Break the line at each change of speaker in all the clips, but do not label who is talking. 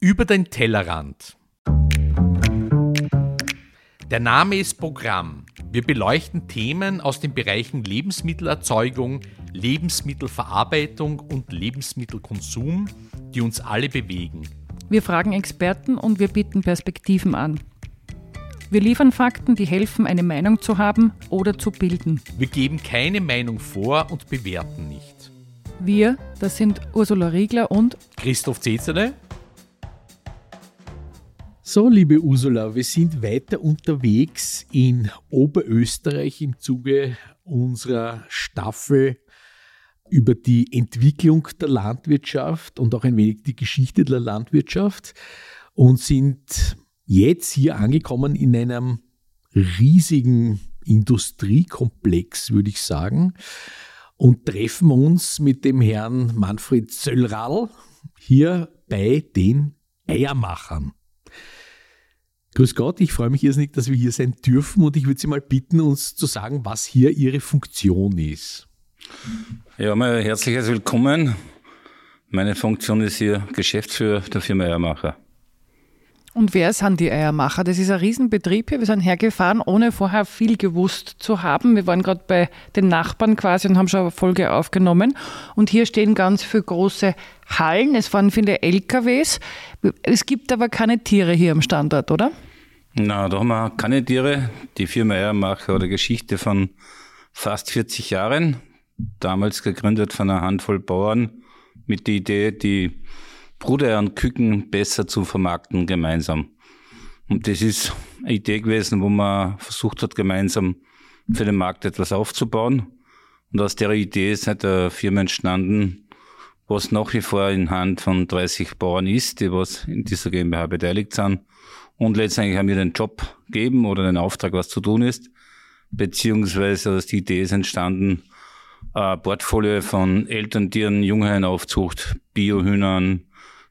Über den Tellerrand. Der Name ist Programm. Wir beleuchten Themen aus den Bereichen Lebensmittelerzeugung, Lebensmittelverarbeitung und Lebensmittelkonsum, die uns alle bewegen.
Wir fragen Experten und wir bieten Perspektiven an. Wir liefern Fakten, die helfen, eine Meinung zu haben oder zu bilden.
Wir geben keine Meinung vor und bewerten nicht.
Wir, das sind Ursula Riegler und
Christoph Zezere
so, liebe Ursula, wir sind weiter unterwegs in Oberösterreich im Zuge unserer Staffel über die Entwicklung der Landwirtschaft und auch ein wenig die Geschichte der Landwirtschaft und sind jetzt hier angekommen in einem riesigen Industriekomplex, würde ich sagen, und treffen uns mit dem Herrn Manfred Zöllrall hier bei den Eiermachern. Grüß Gott, ich freue mich irrsinnig, dass wir hier sein dürfen und ich würde Sie mal bitten, uns zu sagen, was hier Ihre Funktion ist.
Ja, mal herzliches Willkommen. Meine Funktion ist hier Geschäftsführer der Firma Eiermacher.
Und wer sind die Eiermacher? Das ist ein Riesenbetrieb hier. Wir sind hergefahren, ohne vorher viel gewusst zu haben. Wir waren gerade bei den Nachbarn quasi und haben schon eine Folge aufgenommen. Und hier stehen ganz viele große Hallen. Es fahren viele LKWs. Es gibt aber keine Tiere hier am Standort, oder?
Na, da haben wir keine Tiere. Die Firma Eiermacher hat eine Geschichte von fast 40 Jahren. Damals gegründet von einer Handvoll Bauern mit der Idee, die Bruder und Küken besser zu vermarkten gemeinsam. Und das ist eine Idee gewesen, wo man versucht hat, gemeinsam für den Markt etwas aufzubauen. Und aus der Idee ist halt eine Firma entstanden, was nach wie vor in Hand von 30 Bauern ist, die was in dieser GmbH beteiligt sind und letztendlich haben wir den Job gegeben oder den Auftrag, was zu tun ist. Beziehungsweise also die Idee ist entstanden, ein Portfolio von Elterntieren, Jungherrenaufzucht, Biohühnern,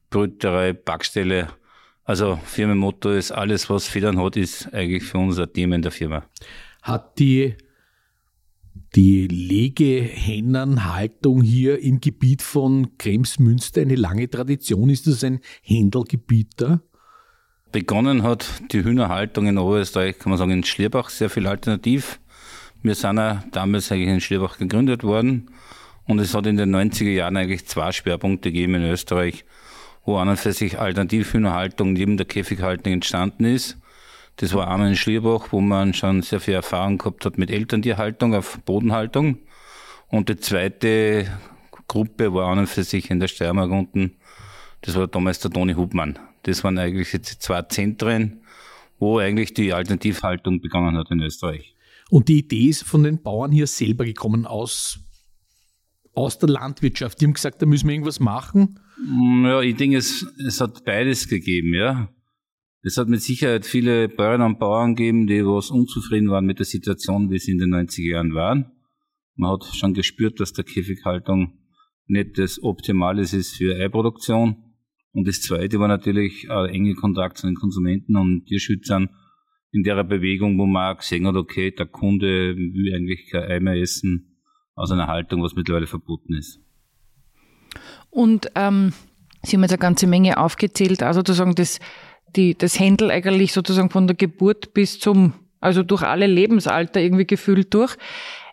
Brüterei, Backstelle. Also Firmenmotto ist, alles was Federn hat, ist eigentlich für uns ein Thema in der Firma.
Hat die, die Legehennernhaltung hier im Gebiet von Kremsmünster eine lange Tradition? Ist das ein Händelgebiet da?
Begonnen hat die Hühnerhaltung in Oberösterreich, kann man sagen, in Schlierbach sehr viel alternativ. Wir sind ja damals eigentlich in Schlierbach gegründet worden und es hat in den 90er Jahren eigentlich zwei Schwerpunkte gegeben in Österreich, wo an und für sich Alternativhühnerhaltung neben der Käfighaltung entstanden ist. Das war einmal in Schlierbach, wo man schon sehr viel Erfahrung gehabt hat mit Elterntierhaltung auf Bodenhaltung. Und die zweite Gruppe war an und für sich in der Steiermark unten. Das war damals der Toni Hubmann. Das waren eigentlich jetzt zwei Zentren, wo eigentlich die Alternativhaltung begonnen hat in Österreich.
Und die Idee ist von den Bauern hier selber gekommen aus, aus der Landwirtschaft. Die haben gesagt, da müssen wir irgendwas machen.
Mm, ja, ich denke, es, es hat beides gegeben, ja. Es hat mit Sicherheit viele Bäuerinnen und Bauern gegeben, die was unzufrieden waren mit der Situation, wie sie in den 90er Jahren waren. Man hat schon gespürt, dass der Käfighaltung nicht das Optimale ist für Eiproduktion. Und das Zweite war natürlich ein enge Kontakt zu den Konsumenten und Tierschützern in der Bewegung, wo man auch gesehen hat, okay, der Kunde will eigentlich kein Ei mehr essen aus einer Haltung, was mittlerweile verboten ist.
Und ähm, Sie haben jetzt eine ganze Menge aufgezählt, also sozusagen das, das Händel eigentlich sozusagen von der Geburt bis zum, also durch alle Lebensalter irgendwie gefühlt durch.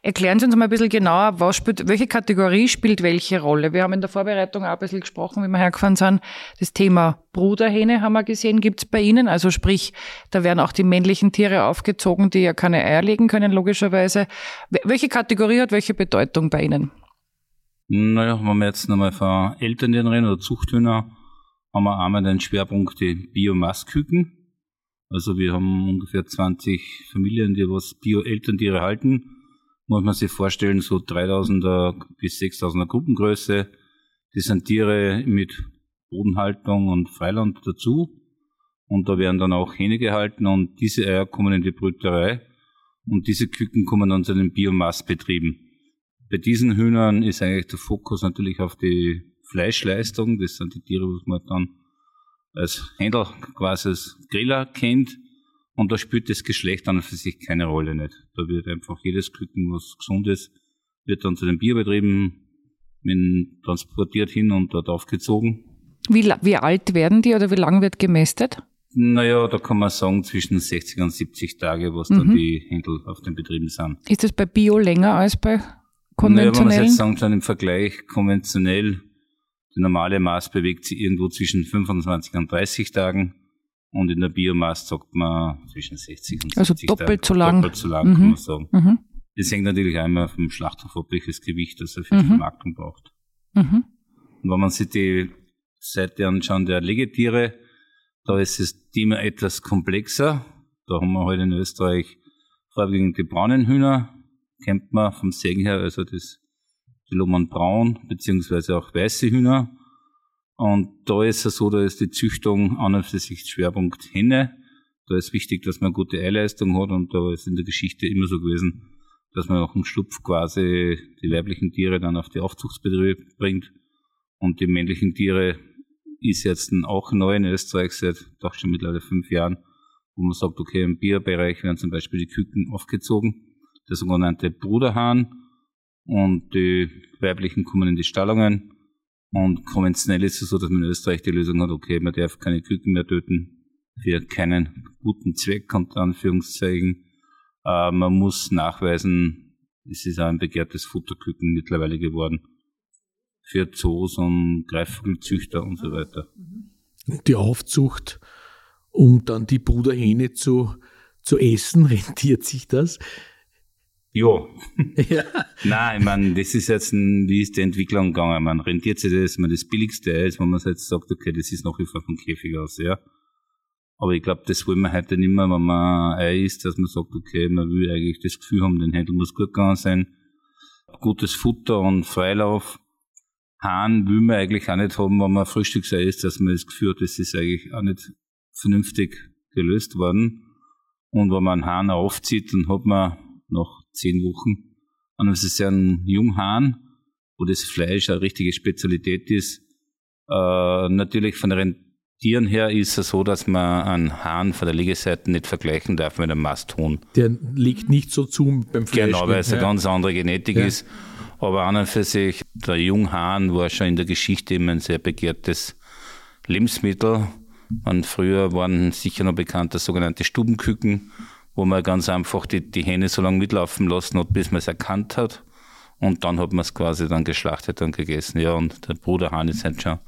Erklären Sie uns mal ein bisschen genauer, was spielt, welche Kategorie spielt welche Rolle? Wir haben in der Vorbereitung auch ein bisschen gesprochen, wie wir hergefahren sind. Das Thema Bruderhähne haben wir gesehen, gibt es bei Ihnen. Also sprich, da werden auch die männlichen Tiere aufgezogen, die ja keine Eier legen können, logischerweise. Welche Kategorie hat welche Bedeutung bei Ihnen?
Naja, wenn wir jetzt nochmal von Elterntieren reden oder Zuchthühner, haben wir einmal den Schwerpunkt die Biomassküken. Also wir haben ungefähr 20 Familien, die was Bio-Elterntiere halten muss man sich vorstellen, so 3000er bis 6000er Gruppengröße. Das sind Tiere mit Bodenhaltung und Freiland dazu. Und da werden dann auch Hähne gehalten und diese Eier kommen in die Brüterei und diese Küken kommen dann zu den Biomassbetrieben. Bei diesen Hühnern ist eigentlich der Fokus natürlich auf die Fleischleistung. Das sind die Tiere, was man dann als Händler quasi als Griller kennt. Und da spielt das Geschlecht an und für sich keine Rolle nicht. Da wird einfach jedes Küken, was gesund ist, wird dann zu den Bierbetrieben transportiert hin und dort aufgezogen.
Wie, wie alt werden die oder wie lang wird gemästet?
Naja, da kann man sagen zwischen 60 und 70 Tage, was mhm. dann die Händel auf den Betrieben sind.
Ist das bei Bio länger als bei konventionell? Naja, wenn man
jetzt sagen, schon im Vergleich konventionell, die normale Maß bewegt sich irgendwo zwischen 25 und 30 Tagen und in der Biomasse sagt man zwischen 60 und 70
Also doppelt so lang.
Doppelt so lang, mhm. kann man sagen. Mhm. Das hängt natürlich einmal vom Schlachthof ab, welches Gewicht das er für die mhm. Vermarktung braucht. Mhm. Und wenn man sich die Seite anschaut der Legetiere, da ist das Thema etwas komplexer. Da haben wir heute halt in Österreich vorwiegend die braunen Hühner, kennt man vom Sägen her, also das die Lommern braun, beziehungsweise auch weiße Hühner. Und da ist es so, da ist die Züchtung an und für sich Schwerpunkt Henne. Da ist wichtig, dass man gute Eileistung hat und da ist in der Geschichte immer so gewesen, dass man auch im Schlupf quasi die weiblichen Tiere dann auf die Aufzuchtsbetriebe bringt. Und die männlichen Tiere ist jetzt auch neu in Österreich seit doch schon mittlerweile fünf Jahren, wo man sagt, okay, im Bierbereich werden zum Beispiel die Küken aufgezogen, der sogenannte Bruderhahn und die weiblichen kommen in die Stallungen und konventionell ist es so, dass man in Österreich die Lösung hat, okay, man darf keine Küken mehr töten für keinen guten Zweck, unter Anführungszeichen. Äh, man muss nachweisen, es ist auch ein begehrtes Futterküken mittlerweile geworden für Zoos und Greifvogelzüchter und so weiter.
Die Aufzucht, um dann die Bruderhähne zu, zu essen, rentiert sich das?
Ja. ja. Nein, ich meine, das ist jetzt ein, wie ist die Entwicklung gegangen? Man rentiert sich das, man das billigste ist, wenn man jetzt sagt, okay, das ist nach wie vor vom Käfig aus, ja. Aber ich glaube, das wollen wir heute nicht mehr, wenn man Ei isst, dass man sagt, okay, man will eigentlich das Gefühl haben, den Händel muss gut gegangen sein. Gutes Futter und Freilauf. Hahn will man eigentlich auch nicht haben, wenn man Frühstücksei isst, dass man das Gefühl hat, das ist eigentlich auch nicht vernünftig gelöst worden. Und wenn man einen Hahn aufzieht, dann hat man nach zehn Wochen, und es ist ja ein Junghahn, wo das Fleisch eine richtige Spezialität ist. Äh, natürlich von den Tieren her ist es so, dass man einen Hahn von der Liegeseite nicht vergleichen darf mit einem Masthuhn.
Der liegt nicht so zu beim Fleisch.
Genau, weil es ja. eine ganz andere Genetik ja. ist. Aber an und für sich, der Junghahn war schon in der Geschichte immer ein sehr begehrtes Lebensmittel. Und früher waren sicher noch bekannt das sogenannte Stubenküken, wo man ganz einfach die, die Hähne so lange mitlaufen lassen hat, bis man es erkannt hat. Und dann hat man es quasi dann geschlachtet und gegessen. Ja, und der Bruderhahn ist halt schon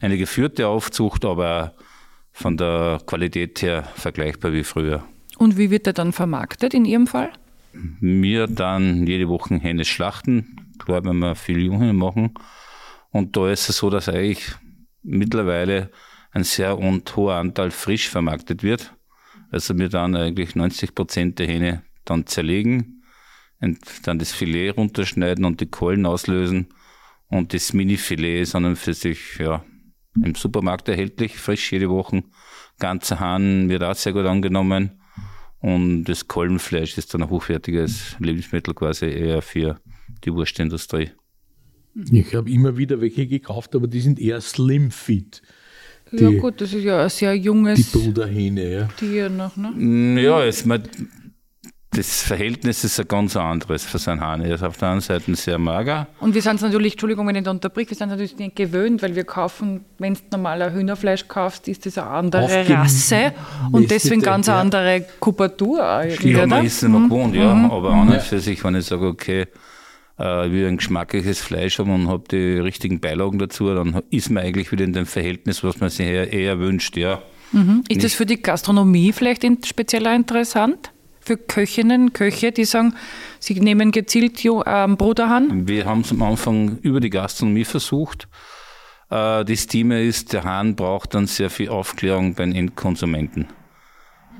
eine geführte Aufzucht, aber von der Qualität her vergleichbar wie früher.
Und wie wird er dann vermarktet in Ihrem Fall?
Wir dann jede Woche Hähne schlachten, klar, wenn wir viel Junge machen. Und da ist es so, dass eigentlich mittlerweile ein sehr und hoher Anteil frisch vermarktet wird. Also wir dann eigentlich 90 Prozent der Hähne dann zerlegen und dann das Filet runterschneiden und die Kohlen auslösen. Und das Mini-Filet ist dann für sich ja, im Supermarkt erhältlich, frisch jede Woche. Ganzer Hahn wird auch sehr gut angenommen. Und das Kolbenfleisch ist dann ein hochwertiges Lebensmittel quasi eher für die Wurstindustrie.
Ich habe immer wieder welche gekauft, aber die sind eher slim fit.
Die, ja gut, das ist ja ein sehr junges
die Bruderhähne, ja.
Tier noch, ne?
Mm, ja, es, das Verhältnis ist ein ganz anderes für seinen Hahn. Er ist auf der einen Seite sehr mager.
Und wir sind natürlich, Entschuldigung, wenn ich da unterbricht, wir sind natürlich nicht gewöhnt, weil wir kaufen, wenn du normaler Hühnerfleisch kaufst, ist das eine andere Rasse und deswegen ganz eine andere Kupatur.
Ja, man ist immer mhm. gewohnt, ja. Mhm. Aber mhm. an und für sich, wenn ich sage, okay, äh, will ein geschmackliches Fleisch haben und habe die richtigen Beilagen dazu, dann ist man eigentlich wieder in dem Verhältnis, was man sich eher, eher wünscht, ja.
Mhm. Ist das für die Gastronomie vielleicht speziell interessant? Für Köchinnen, Köche, die sagen, sie nehmen gezielt ähm, Bruderhahn?
Wir haben es am Anfang über die Gastronomie versucht. Äh, das Thema ist, der Hahn braucht dann sehr viel Aufklärung beim Endkonsumenten.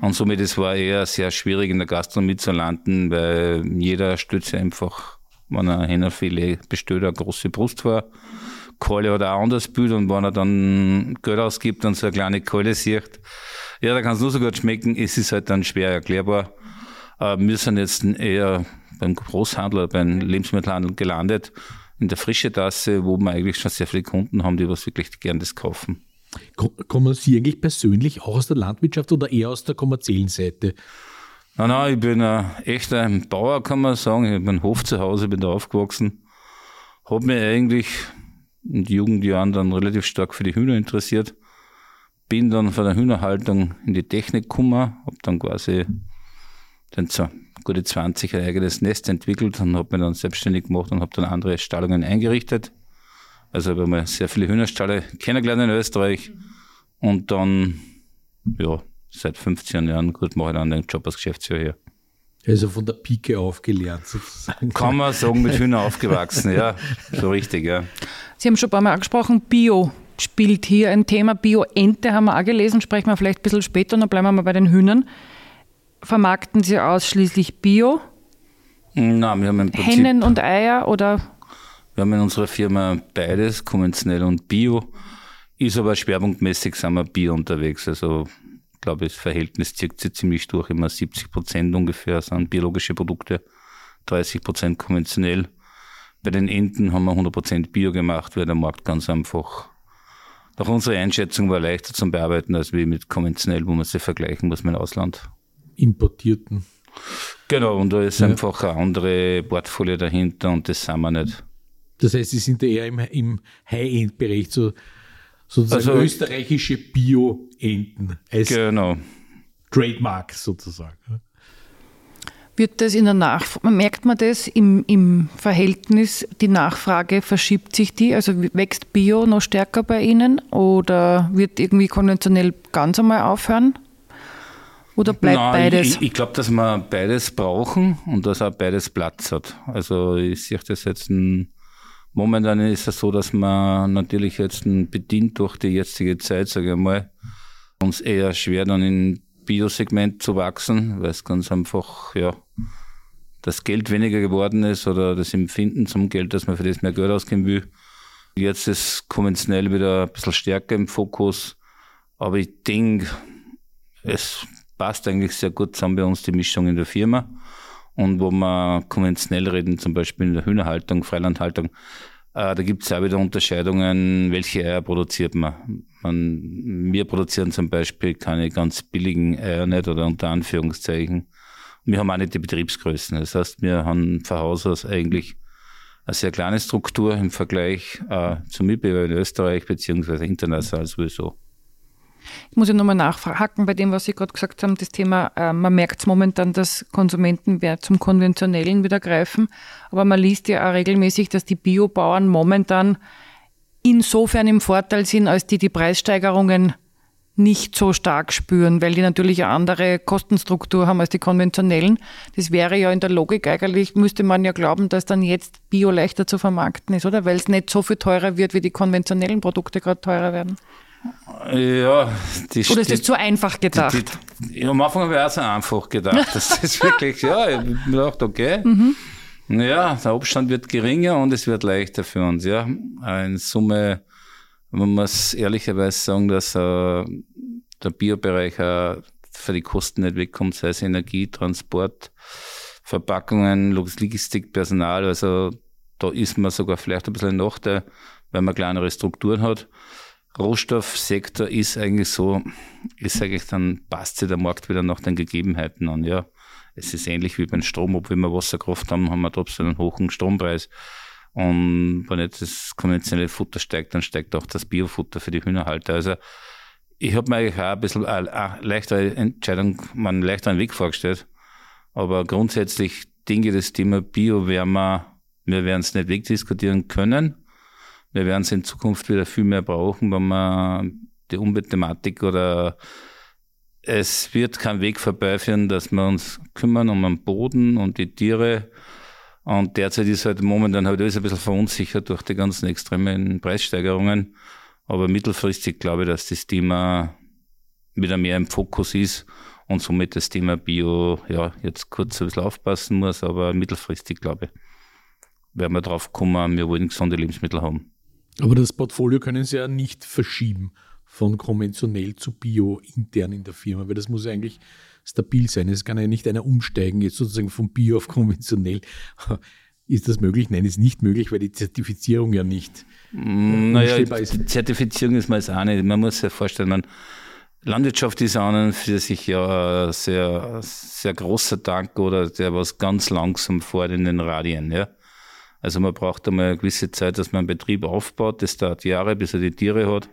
Und somit es war eher sehr schwierig in der Gastronomie zu landen, weil jeder stützt einfach wenn er Hähnerfilet bestellt, eine große Brust vor. Keule hat auch ein anderes Bild und wenn er dann Geld ausgibt und so eine kleine Keule sieht, ja, da kann es nur so gut schmecken, es ist halt dann schwer erklärbar. Äh, wir sind jetzt eher beim Großhandel, beim Lebensmittelhandel gelandet, in der frische Tasse, wo wir eigentlich schon sehr viele Kunden haben, die was wirklich gern das kaufen.
Kommen Sie eigentlich persönlich auch aus der Landwirtschaft oder eher aus der kommerziellen Seite?
Nein, nein, ich bin ein echter Bauer, kann man sagen. Ich habe einen Hof zu Hause, bin da aufgewachsen. Habe mich eigentlich in die Jugendjahren dann relativ stark für die Hühner interessiert. Bin dann von der Hühnerhaltung in die Technik gekommen, habe dann quasi den gute 20 ein eigenes Nest entwickelt und habe mich dann selbstständig gemacht und habe dann andere Stallungen eingerichtet. Also habe mal sehr viele Hühnerstalle kennengelernt in Österreich und dann, ja, seit 15 Jahren gut mache ich dann den Job als Geschäftsführer hier.
Also von der Pike aufgelernt sozusagen.
Kann man sagen, mit Hühnern aufgewachsen, ja, so richtig, ja.
Sie haben schon ein paar Mal angesprochen, Bio spielt hier ein Thema. Bio-Ente haben wir auch gelesen, sprechen wir vielleicht ein bisschen später, dann bleiben wir mal bei den Hühnern. Vermarkten Sie ausschließlich Bio?
Nein, wir haben im
Prinzip, Hennen und Eier oder?
Wir haben in unserer Firma beides, konventionell und Bio. Ist aber schwerpunktmäßig sind wir Bio unterwegs. Also glaube, das Verhältnis zieht sich ziemlich durch. Immer 70 Prozent ungefähr sind biologische Produkte, 30 Prozent konventionell. Bei den Enten haben wir 100 Prozent Bio gemacht, weil der Markt ganz einfach nach unserer Einschätzung war leichter zum Bearbeiten als wie mit konventionell, wo man sie vergleichen muss mit dem Ausland
importierten.
Genau, und da ist ja. einfach eine andere Portfolio dahinter und das sind wir nicht.
Das heißt, Sie sind eher im, im High-End-Bereich, so, sozusagen also, österreichische Bio-Enten als genau. Trademark sozusagen.
Wird das in der Nachfrage, merkt man das im, im Verhältnis, die Nachfrage, verschiebt sich die? Also wächst Bio noch stärker bei Ihnen oder wird irgendwie konventionell ganz einmal aufhören? Oder bleibt Nein, beides?
Ich, ich glaube, dass wir beides brauchen und dass auch beides Platz hat. Also ich sehe das jetzt ein, momentan ist es so, dass man natürlich jetzt bedient durch die jetzige Zeit, sage ich mal, uns eher schwer dann im Biosegment zu wachsen, weil es ganz einfach, ja, das Geld weniger geworden ist oder das Empfinden zum Geld, dass man für das mehr Geld ausgeben will. Jetzt ist konventionell wieder ein bisschen stärker im Fokus. Aber ich denke, es passt eigentlich sehr gut zusammen bei uns die Mischung in der Firma. Und wo wir konventionell reden, zum Beispiel in der Hühnerhaltung, Freilandhaltung, äh, da gibt es auch wieder Unterscheidungen, welche Eier produziert man. man. Wir produzieren zum Beispiel keine ganz billigen Eier nicht oder unter Anführungszeichen. Wir haben auch nicht die Betriebsgrößen. Das heißt, wir haben von Haus aus eigentlich eine sehr kleine Struktur im Vergleich äh, zum Mitbewerber in Österreich beziehungsweise international sowieso.
Ich muss ja nochmal nachhaken bei dem, was Sie gerade gesagt haben, das Thema, äh, man merkt es momentan, dass Konsumenten zum Konventionellen wieder greifen, aber man liest ja auch regelmäßig, dass die Biobauern momentan insofern im Vorteil sind, als die die Preissteigerungen nicht so stark spüren, weil die natürlich eine andere Kostenstruktur haben als die konventionellen. Das wäre ja in der Logik eigentlich, müsste man ja glauben, dass dann jetzt Bio leichter zu vermarkten ist, oder? Weil es nicht so viel teurer wird, wie die konventionellen Produkte gerade teurer werden.
Ja,
die Oder ist das zu einfach gedacht?
Die, die, am Anfang habe ich auch so einfach gedacht. Das ist wirklich, ja, ich habe mir gedacht, okay. Mhm. Ja, der Abstand wird geringer und es wird leichter für uns, ja. In Summe, man muss ehrlicherweise sagen, dass äh, der Biobereich äh, für die Kosten nicht wegkommt, sei es Energie, Transport, Verpackungen, Logistik, Personal. Also da ist man sogar vielleicht ein bisschen ein Nachteil, weil man kleinere Strukturen hat. Rohstoffsektor ist eigentlich so, ich sage ich, dann passt sich der Markt wieder nach den Gegebenheiten an. Ja, es ist ähnlich wie beim Strom, obwohl wir Wasserkraft haben, haben wir trotzdem einen hohen Strompreis. Und wenn jetzt das konventionelle Futter steigt, dann steigt auch das Biofutter für die Hühnerhalter. Also ich habe mir eigentlich auch ein bisschen eine leichtere Entscheidung, einen leichteren Weg vorgestellt. Aber grundsätzlich denke ich, das Thema Bio werden wir, wir werden es nicht wegdiskutieren können. Wir werden es in Zukunft wieder viel mehr brauchen, wenn man die Umweltthematik oder es wird kein Weg vorbeiführen, dass wir uns kümmern um den Boden und die Tiere. Und derzeit ist halt momentan halt alles ein bisschen verunsichert durch die ganzen extremen Preissteigerungen. Aber mittelfristig glaube ich, dass das Thema wieder mehr im Fokus ist und somit das Thema Bio ja jetzt kurz ein bisschen aufpassen muss, aber mittelfristig glaube ich, werden wir drauf kommen, wir wollen gesunde Lebensmittel haben.
Aber das Portfolio können Sie ja nicht verschieben von konventionell zu Bio intern in der Firma, weil das muss ja eigentlich stabil sein. Es kann ja nicht einer umsteigen, jetzt sozusagen von Bio auf konventionell. Ist das möglich? Nein, ist nicht möglich, weil die Zertifizierung ja nicht
mm, naja, ist. Die Zertifizierung ist es auch nicht. Man muss sich vorstellen, man, Landwirtschaft ist an und für sich ja ein sehr, sehr großer Tank oder der was ganz langsam fährt in den Radien. Ja. Also man braucht einmal eine gewisse Zeit, dass man einen Betrieb aufbaut. Das dauert Jahre, bis er die Tiere hat.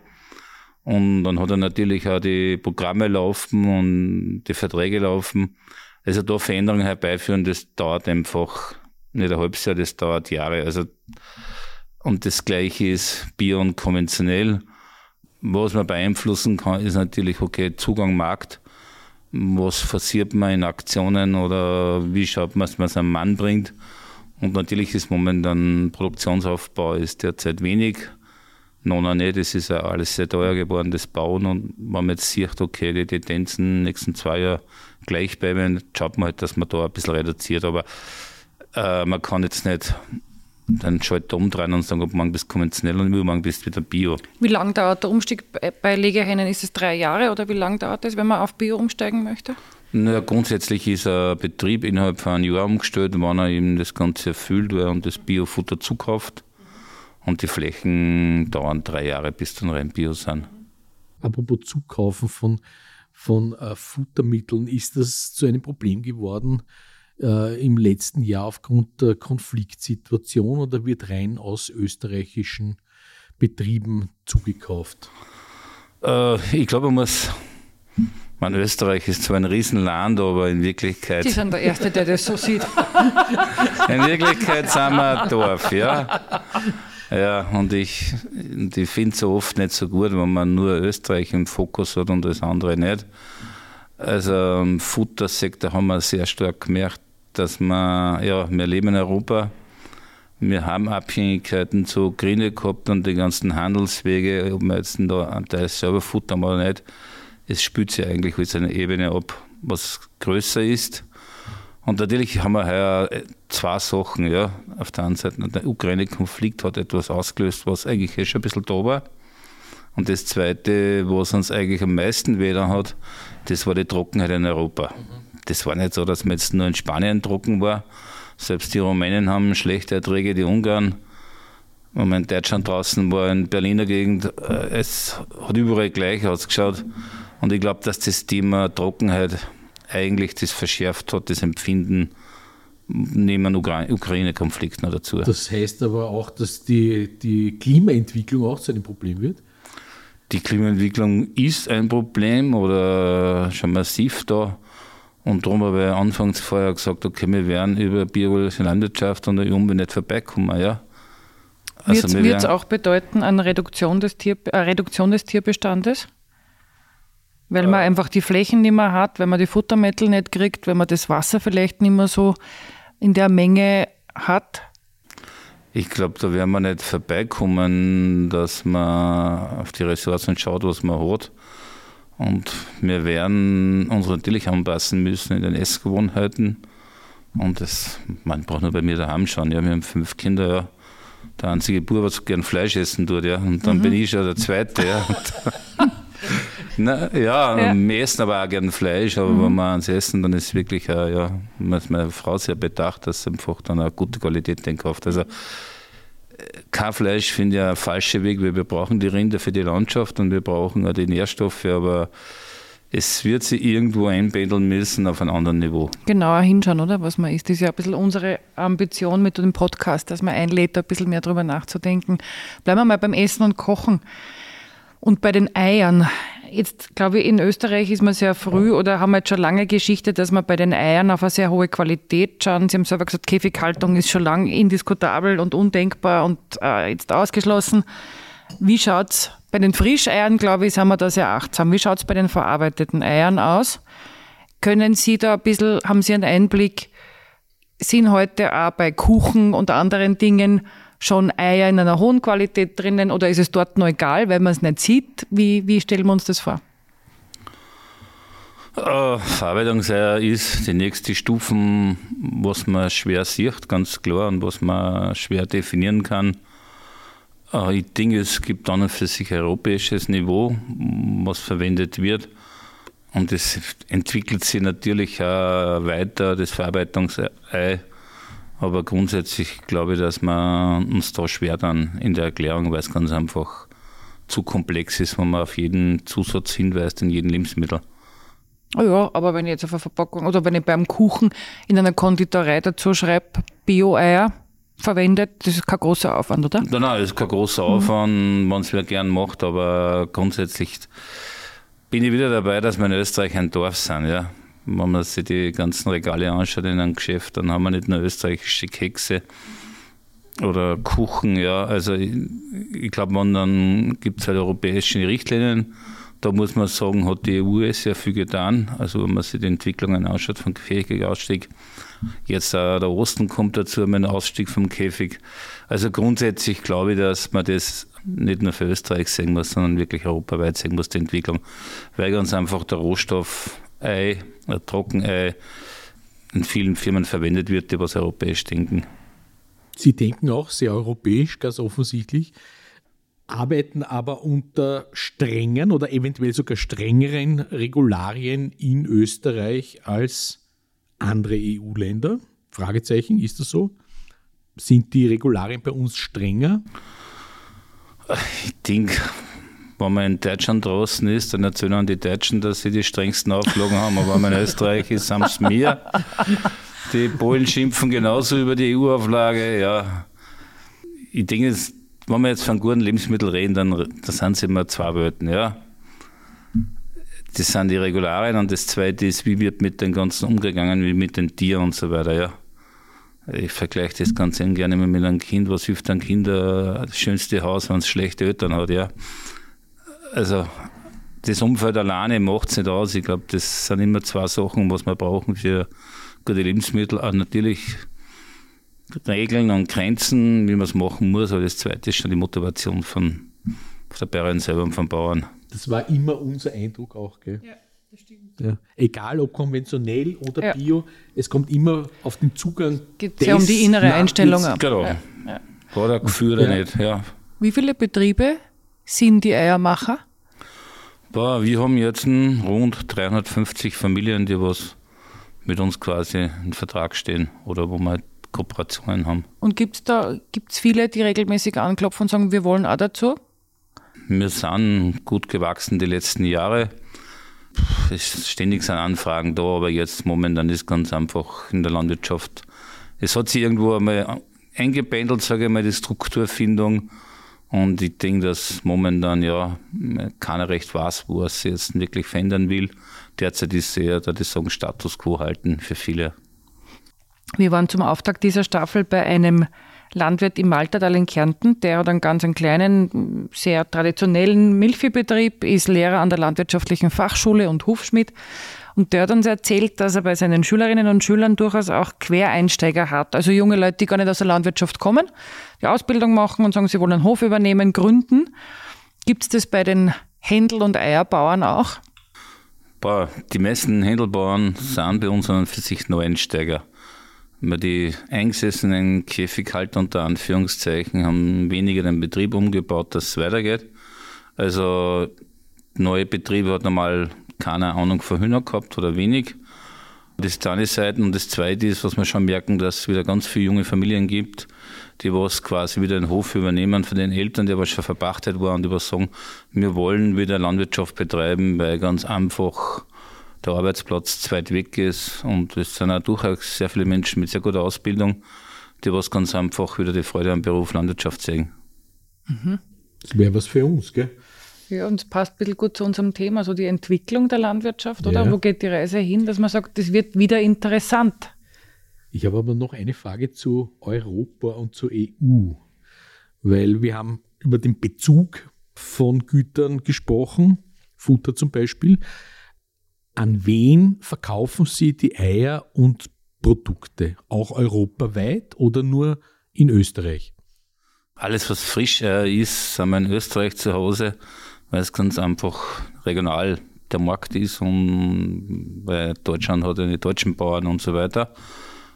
Und dann hat er natürlich auch die Programme laufen und die Verträge laufen. Also da Veränderungen herbeiführen, das dauert einfach nicht ein halbes Jahr, das dauert Jahre. Also, und das Gleiche ist Bio und konventionell. Was man beeinflussen kann, ist natürlich, okay, Zugang Markt. Was forciert man in Aktionen oder wie schaut man, dass man es am Mann bringt? Und natürlich ist momentan Produktionsaufbau ist derzeit wenig. Noch nicht, es ist ja alles sehr teuer geworden, das Bauen. Und wenn man jetzt sieht, okay, die Tendenzen nächsten zwei Jahren gleich bleiben, schaut man halt, dass man da ein bisschen reduziert. Aber äh, man kann jetzt nicht dann Schalter umdrehen und sagen, ob man bist konventionell und übermorgen bist wieder Bio.
Wie lange dauert der Umstieg bei Legehennen? Ist es drei Jahre oder wie lange dauert es, wenn man auf Bio umsteigen möchte?
Na, grundsätzlich ist ein Betrieb innerhalb von einem Jahr umgestellt, wenn er eben das Ganze erfüllt und das Biofutter zukauft. Und die Flächen dauern drei Jahre, bis dann rein Bio sind.
Apropos Zukaufen von, von äh, Futtermitteln, ist das zu einem Problem geworden äh, im letzten Jahr aufgrund der Konfliktsituation oder wird rein aus österreichischen Betrieben zugekauft?
Äh, ich glaube, man muss man, Österreich ist zwar ein Riesenland, aber in Wirklichkeit.
Sie sind der Erste, der das so sieht.
in Wirklichkeit sind wir ein Dorf, ja. Ja, und ich, ich finde es so oft nicht so gut, wenn man nur Österreich im Fokus hat und das andere nicht. Also im Futtersektor haben wir sehr stark gemerkt, dass wir, ja, wir leben in Europa, wir haben Abhängigkeiten zu Ukraine gehabt und die ganzen Handelswege, ob wir jetzt da einen Teil selber futtern oder nicht es spült sich eigentlich auf eine Ebene ab, was größer ist. Und natürlich haben wir heuer äh, zwei Sachen. Ja. Auf der einen Seite, der Ukraine-Konflikt hat etwas ausgelöst, was eigentlich eh schon ein bisschen da war. Und das Zweite, was uns eigentlich am meisten weh hat, das war die Trockenheit in Europa. Das war nicht so, dass man jetzt nur in Spanien trocken war. Selbst die Rumänen haben schlechte Erträge, die Ungarn. Wenn man in Deutschland draußen war, in Berliner Gegend, äh, es hat überall gleich ausgeschaut. Und ich glaube, dass das Thema Trockenheit eigentlich das verschärft hat, das Empfinden neben dem Ukraine-Konflikt noch dazu.
Das heißt aber auch, dass die, die Klimaentwicklung auch zu einem Problem wird?
Die Klimaentwicklung ist ein Problem oder schon massiv da. Und darum habe ich anfangs vorher gesagt, okay, wir werden über biologische Landwirtschaft und die Umwelt nicht vorbeikommen. Ja.
Also wird es auch bedeuten, eine Reduktion des, Tier, eine Reduktion des Tierbestandes? Weil man einfach die Flächen nicht mehr hat, wenn man die Futtermittel nicht kriegt, wenn man das Wasser vielleicht nicht mehr so in der Menge hat.
Ich glaube, da werden wir nicht vorbeikommen, dass man auf die Ressourcen schaut, was man hat. Und wir werden uns natürlich anpassen müssen in den Essgewohnheiten. Und das, man braucht nur bei mir daheim schauen. Ja, wir haben fünf Kinder, ja. Der einzige Bub, was gern Fleisch essen tut, ja. Und dann mhm. bin ich schon der Zweite, ja. Na, ja, ja. wir essen aber auch gerne Fleisch, aber mhm. wenn wir ans Essen, dann ist wirklich, äh, ja, meine Frau sehr bedacht, dass sie einfach dann eine gute Qualität den kauft. Also kein Fleisch finde ich ein falscher Weg, weil wir brauchen die Rinder für die Landschaft und wir brauchen auch die Nährstoffe, aber es wird sie irgendwo einpendeln müssen auf einem anderen Niveau.
Genauer hinschauen, oder? Was man isst. Das ist ja ein bisschen unsere Ambition mit dem Podcast, dass man einlädt, ein bisschen mehr darüber nachzudenken. Bleiben wir mal beim Essen und Kochen. Und bei den Eiern. Jetzt glaube ich, in Österreich ist man sehr früh oder haben wir jetzt schon lange Geschichte, dass man bei den Eiern auf eine sehr hohe Qualität schauen. Sie haben selber gesagt, Käfighaltung ist schon lange indiskutabel und undenkbar und äh, jetzt ausgeschlossen. Wie schaut es bei den Frischeiern, glaube ich, sind wir da sehr achtsam. Wie schaut es bei den verarbeiteten Eiern aus? Können Sie da ein bisschen, haben Sie einen Einblick, sind heute auch bei Kuchen und anderen Dingen schon Eier in einer hohen Qualität drinnen oder ist es dort noch egal, weil man es nicht sieht? Wie, wie stellen wir uns das vor?
Äh, Verarbeitungseier ist die nächste Stufe, was man schwer sieht, ganz klar, und was man schwer definieren kann. Äh, ich denke, es gibt dann und für sich europäisches Niveau, was verwendet wird. Und es entwickelt sich natürlich auch weiter, das Verarbeitungsei aber grundsätzlich glaube ich, dass wir uns da schwer dann in der Erklärung, weil es ganz einfach zu komplex ist, wenn man auf jeden Zusatz hinweist, in jedem Lebensmittel.
Oh ja, aber wenn ich jetzt auf eine Verpackung oder wenn ich beim Kuchen in einer Konditorei dazu schreibe, Bio-Eier, verwendet, das ist kein großer Aufwand, oder?
Nein, nein, das ist kein großer Aufwand, mhm. wenn es wer gern macht, aber grundsätzlich bin ich wieder dabei, dass wir in Österreich ein Dorf sind, ja. Wenn man sich die ganzen Regale anschaut in einem Geschäft, dann haben wir nicht nur österreichische Kekse oder Kuchen, ja. Also ich, ich glaube, dann gibt es halt europäische Richtlinien. Da muss man sagen, hat die EU sehr viel getan. Also wenn man sich die Entwicklungen anschaut vom Käfigausstieg, jetzt auch der Osten kommt dazu dem Ausstieg vom Käfig. Also grundsätzlich glaube ich, dass man das nicht nur für Österreich sehen muss, sondern wirklich europaweit sehen muss, die Entwicklung. Weil ganz einfach der Rohstoff Ei, ein Trockenei in vielen Firmen verwendet wird, die was europäisch denken.
Sie denken auch sehr europäisch, ganz offensichtlich, arbeiten aber unter strengen oder eventuell sogar strengeren Regularien in Österreich als andere EU-Länder? Fragezeichen, ist das so? Sind die Regularien bei uns strenger?
Ich denke, wenn man in Deutschland draußen ist, dann erzählen die Deutschen, dass sie die strengsten Auflagen haben. Aber wenn man in Österreich ist, haben es mir. Die Polen schimpfen genauso über die EU-Auflage. Ja, ich denke, wenn wir jetzt von guten Lebensmitteln reden, dann das sind es immer zwei Welten. Ja. Das sind die Regularien und das zweite ist, wie wird mit den ganzen umgegangen, wie mit den Tieren und so weiter. Ja. Ich vergleiche das ganz gerne mit einem Kind. Was hilft einem Kind das schönste Haus, wenn es schlechte Eltern hat? Ja also das Umfeld alleine macht es nicht aus. Ich glaube, das sind immer zwei Sachen, was wir brauchen für gute Lebensmittel. Auch natürlich Regeln und Grenzen, wie man es machen muss, aber das zweite ist schon die Motivation von, von der Bäuerin selber und vom Bauern.
Das war immer unser Eindruck auch, gell? Ja. Das stimmt. Ja. Egal ob konventionell oder ja. bio, es kommt immer auf den Zugang.
Geht ja um die innere Einstellung.
Genau. Ja. Ja. Hat er Gefühl ja. nicht, ja.
Wie viele Betriebe sind die Eiermacher?
Boah, wir haben jetzt rund 350 Familien, die was mit uns quasi in Vertrag stehen oder wo wir Kooperationen haben.
Und gibt es da gibt's viele, die regelmäßig anklopfen und sagen, wir wollen auch dazu?
Wir sind gut gewachsen die letzten Jahre. Es ständig sind Anfragen da, aber jetzt momentan ist ganz einfach in der Landwirtschaft. Es hat sich irgendwo einmal eingependelt, sage ich mal, die Strukturfindung. Und ich denke, dass momentan ja keiner recht weiß, wo er sich jetzt wirklich verändern will. Derzeit ist eher, da die sagen, Status quo halten für viele.
Wir waren zum Auftakt dieser Staffel bei einem Landwirt im Maltertal in Kärnten. Der hat einen ganz einen kleinen, sehr traditionellen Milchviehbetrieb, ist Lehrer an der Landwirtschaftlichen Fachschule und Hufschmied und der hat uns erzählt, dass er bei seinen Schülerinnen und Schülern durchaus auch Quereinsteiger hat. Also junge Leute, die gar nicht aus der Landwirtschaft kommen, die Ausbildung machen und sagen, sie wollen einen Hof übernehmen, gründen. Gibt es das bei den Händel- und Eierbauern auch?
Boah, die meisten Händelbauern sind bei uns an für sich Neueinsteiger. Die eingesessenen Käfighalter unter Anführungszeichen haben weniger den Betrieb umgebaut, dass es weitergeht. Also neue Betriebe hat normal keine Ahnung von Hühner gehabt oder wenig. Das ist die eine Seite. Und das zweite ist, was wir schon merken, dass es wieder ganz viele junge Familien gibt, die was quasi wieder den Hof übernehmen von den Eltern, die aber schon verpachtet waren die was sagen, wir wollen wieder Landwirtschaft betreiben, weil ganz einfach der Arbeitsplatz zu weit weg ist. Und es sind auch durchaus sehr viele Menschen mit sehr guter Ausbildung, die was ganz einfach wieder die Freude am Beruf Landwirtschaft sehen.
Mhm. Das wäre was für uns, gell?
Ja, und es passt ein bisschen gut zu unserem Thema, so die Entwicklung der Landwirtschaft, oder? Ja. Wo geht die Reise hin, dass man sagt, das wird wieder interessant?
Ich habe aber noch eine Frage zu Europa und zur EU, weil wir haben über den Bezug von Gütern gesprochen, Futter zum Beispiel. An wen verkaufen Sie die Eier und Produkte? Auch europaweit oder nur in Österreich?
Alles, was frisch ist, sind wir in Österreich zu Hause weil es ganz einfach regional der Markt ist und weil Deutschland hat ja die deutschen Bauern und so weiter.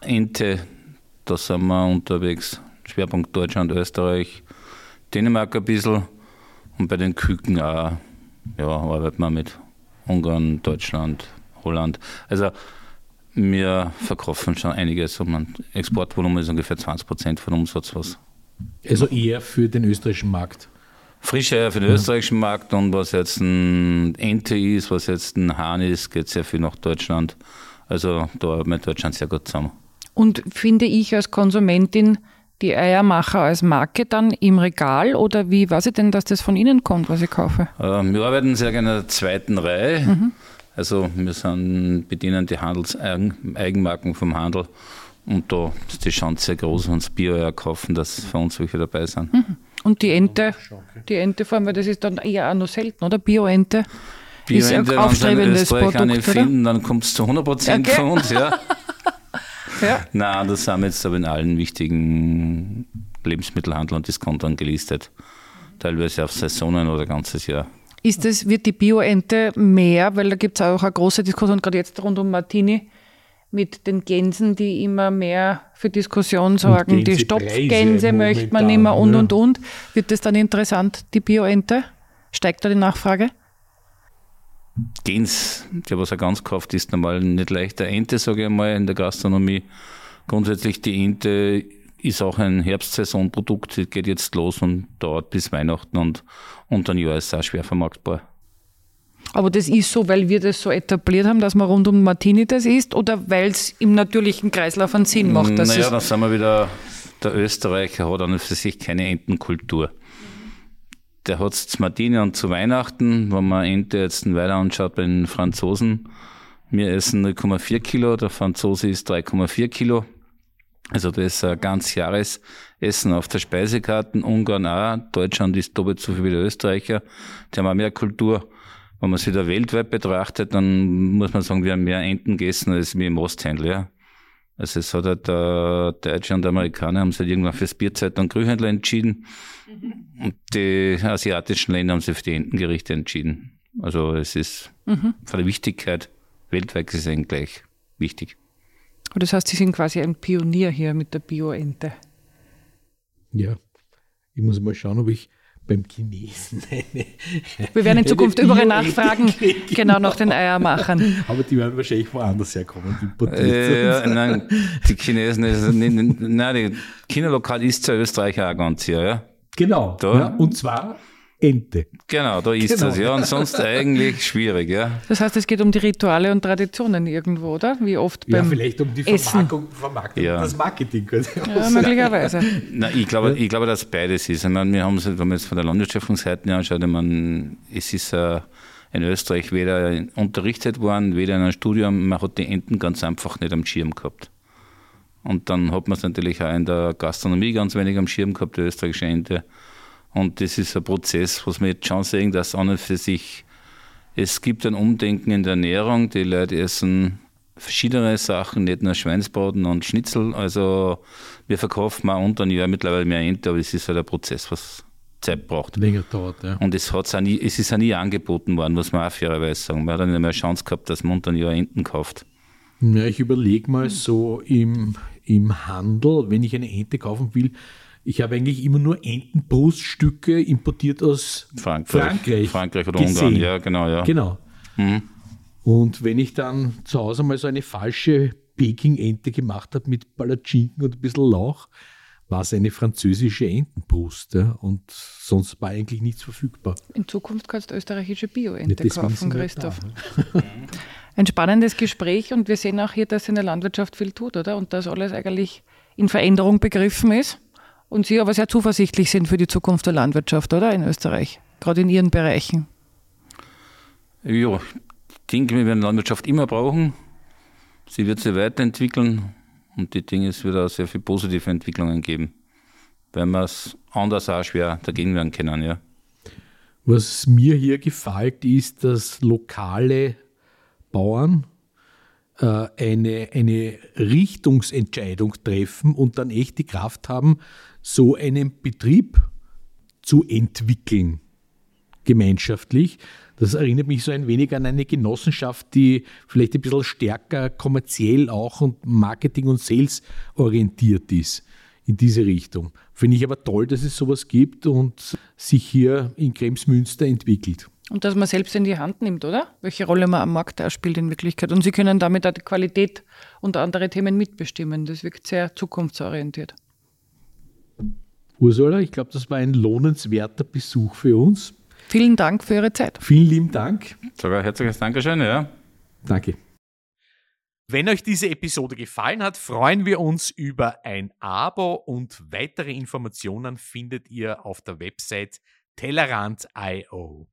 Ente, da sind wir unterwegs. Schwerpunkt Deutschland, Österreich, Dänemark ein bisschen und bei den Küken auch, ja, arbeiten wir mit Ungarn, Deutschland, Holland. Also wir verkaufen schon einiges und ein Exportvolumen ist ungefähr 20 Prozent von Umsatz was.
Also eher für den österreichischen Markt.
Frische für den österreichischen Markt und was jetzt ein Ente ist, was jetzt ein Hahn ist, geht sehr viel nach Deutschland. Also da arbeitet Deutschland sehr gut zusammen.
Und finde ich als Konsumentin die Eiermacher als Marke dann im Regal oder wie weiß ich denn, dass das von Ihnen kommt, was ich kaufe?
Ähm, wir arbeiten sehr gerne in der zweiten Reihe. Mhm. Also wir sind, bedienen die Handelseigenmarken vom Handel und da ist die Chance sehr groß, wenn uns Bio kaufen, dass für uns welche dabei sind. Mhm.
Und die Ente, die Ente vor allem, weil das ist dann eher auch noch selten, oder? Bio-Ente.
Bio-Ente, wenn Sie in Österreich eine finden, dann kommt es zu 100 Prozent okay. von uns, ja. ja. Nein, das haben wir jetzt aber in allen wichtigen Lebensmittelhandel und Diskontern gelistet. Teilweise auf Saisonen oder ganzes Jahr.
Ist das, wird die Bio-Ente mehr, weil da gibt es auch eine große Diskussion, gerade jetzt rund um Martini, mit den Gänsen, die immer mehr für Diskussion sorgen. Die Stopfgänse möchte man immer und, und, und. Wird das dann interessant, die Bio-Ente? Steigt da die Nachfrage?
Gens, der was er ganz kauft, ist normal nicht leichter. Ente, sage ich mal, in der Gastronomie. Grundsätzlich die Ente ist auch ein Herbstsaisonprodukt, geht jetzt los und dauert bis Weihnachten und unter ein Jahr ist es auch schwer vermarktbar.
Aber das ist so, weil wir das so etabliert haben, dass man rund um Martini das isst oder weil es im natürlichen Kreislauf einen Sinn macht?
Dass naja, dann sind wir wieder, der Österreicher hat an und für sich keine Entenkultur. Der hat es zu Martini und zu Weihnachten, wenn man Ente jetzt weiter anschaut bei den Franzosen, wir essen 0,4 Kilo, der Franzose isst 3,4 Kilo. Also das ist ein ganz Jahresessen auf der Speisekarte. Ungarn auch, Deutschland ist doppelt so viel wie die Österreicher. Die haben auch mehr Kultur. Wenn man sich da weltweit betrachtet, dann muss man sagen, wir haben mehr Enten gegessen als wir im Osthändler. Ja. Also es hat halt der Deutsche und der Amerikaner haben sich halt irgendwann fürs Bierzeit und Grühhändler entschieden. Mhm. Und die asiatischen Länder haben sich für die Entengerichte entschieden. Also es ist mhm. von der Wichtigkeit weltweit gesehen gleich wichtig.
Und das heißt, Sie sind quasi ein Pionier hier mit der Bio-Ente.
Ja, ich muss mal schauen, ob ich beim Chinesen.
Wir werden in Zukunft überall nachfragen, genau nach den Eiermachern.
Aber die werden wahrscheinlich woanders herkommen.
Äh, nein, die Chinesen, ist, nein, die China-Lokal ist ja Österreicher auch ganz hier, ja.
Genau. Ja, und zwar Ente.
Genau, da ist genau. das, ja. Und sonst eigentlich schwierig, ja.
Das heißt, es geht um die Rituale und Traditionen irgendwo, oder? Wie oft beim
Ja, vielleicht um die Vermarktung, Vermarktung
ja.
das Marketing.
Ja, möglicherweise.
Nein, ich glaube, ich glaube, dass beides ist. Ich meine, wir haben es, wenn man jetzt von der Landwirtschaftsseite anschaut, ich meine, es ist uh, in Österreich weder unterrichtet worden, weder in einem Studium, man hat die Enten ganz einfach nicht am Schirm gehabt. Und dann hat man es natürlich auch in der Gastronomie ganz wenig am Schirm gehabt, die österreichische Ente. Und das ist ein Prozess, was wir jetzt schon sehen, dass an und für sich, es gibt ein Umdenken in der Ernährung. Die Leute essen verschiedene Sachen, nicht nur Schweinsbraten und Schnitzel. Also wir verkaufen auch unter ein Jahr mittlerweile mehr Ente, aber es ist halt ein Prozess, was Zeit braucht.
Länger dauert, ja.
Und es, hat's auch nie, es ist auch nie angeboten worden, muss man auch fairerweise sagen. Man hat nicht mehr eine Chance gehabt, dass man unter ein Jahr Enten kauft.
Ja, ich überlege mal so im, im Handel, wenn ich eine Ente kaufen will, ich habe eigentlich immer nur Entenbruststücke importiert aus Frankreich. Frankreich,
Frankreich oder gesehen. Ungarn, ja, genau, ja.
Genau. Mhm. Und wenn ich dann zu Hause mal so eine falsche Peking-Ente gemacht habe mit Palatschinken und ein bisschen Lauch, war es eine französische Entenbrust. Ja, und sonst war eigentlich nichts verfügbar.
In Zukunft kannst du österreichische Bio-Ente ja, kaufen, Christoph. Da, ne? Ein spannendes Gespräch und wir sehen auch hier, dass in der Landwirtschaft viel tut, oder? Und dass alles eigentlich in Veränderung begriffen ist. Und Sie aber sehr zuversichtlich sind für die Zukunft der Landwirtschaft, oder? In Österreich, gerade in Ihren Bereichen.
Ja, ich denke, wir werden Landwirtschaft immer brauchen. Sie wird sich weiterentwickeln und die Dinge, es wird auch sehr viele positive Entwicklungen geben. Wenn wir es anders auch schwer dagegen werden können, ja.
Was mir hier gefällt, ist, dass lokale Bauern äh, eine, eine Richtungsentscheidung treffen und dann echt die Kraft haben, so einen Betrieb zu entwickeln, gemeinschaftlich. Das erinnert mich so ein wenig an eine Genossenschaft, die vielleicht ein bisschen stärker kommerziell auch und Marketing und Sales orientiert ist in diese Richtung. Finde ich aber toll, dass es sowas gibt und sich hier in Kremsmünster entwickelt.
Und dass man selbst in die Hand nimmt, oder? Welche Rolle man am Markt auch spielt in Wirklichkeit. Und Sie können damit auch die Qualität und andere Themen mitbestimmen. Das wirkt sehr zukunftsorientiert.
Ursula, ich glaube, das war ein lohnenswerter Besuch für uns.
Vielen Dank für Ihre Zeit.
Vielen lieben Dank.
Sogar herzliches Dankeschön, ja.
Danke. Wenn euch diese Episode gefallen hat, freuen wir uns über ein Abo und weitere Informationen findet ihr auf der Website Tellerant.io.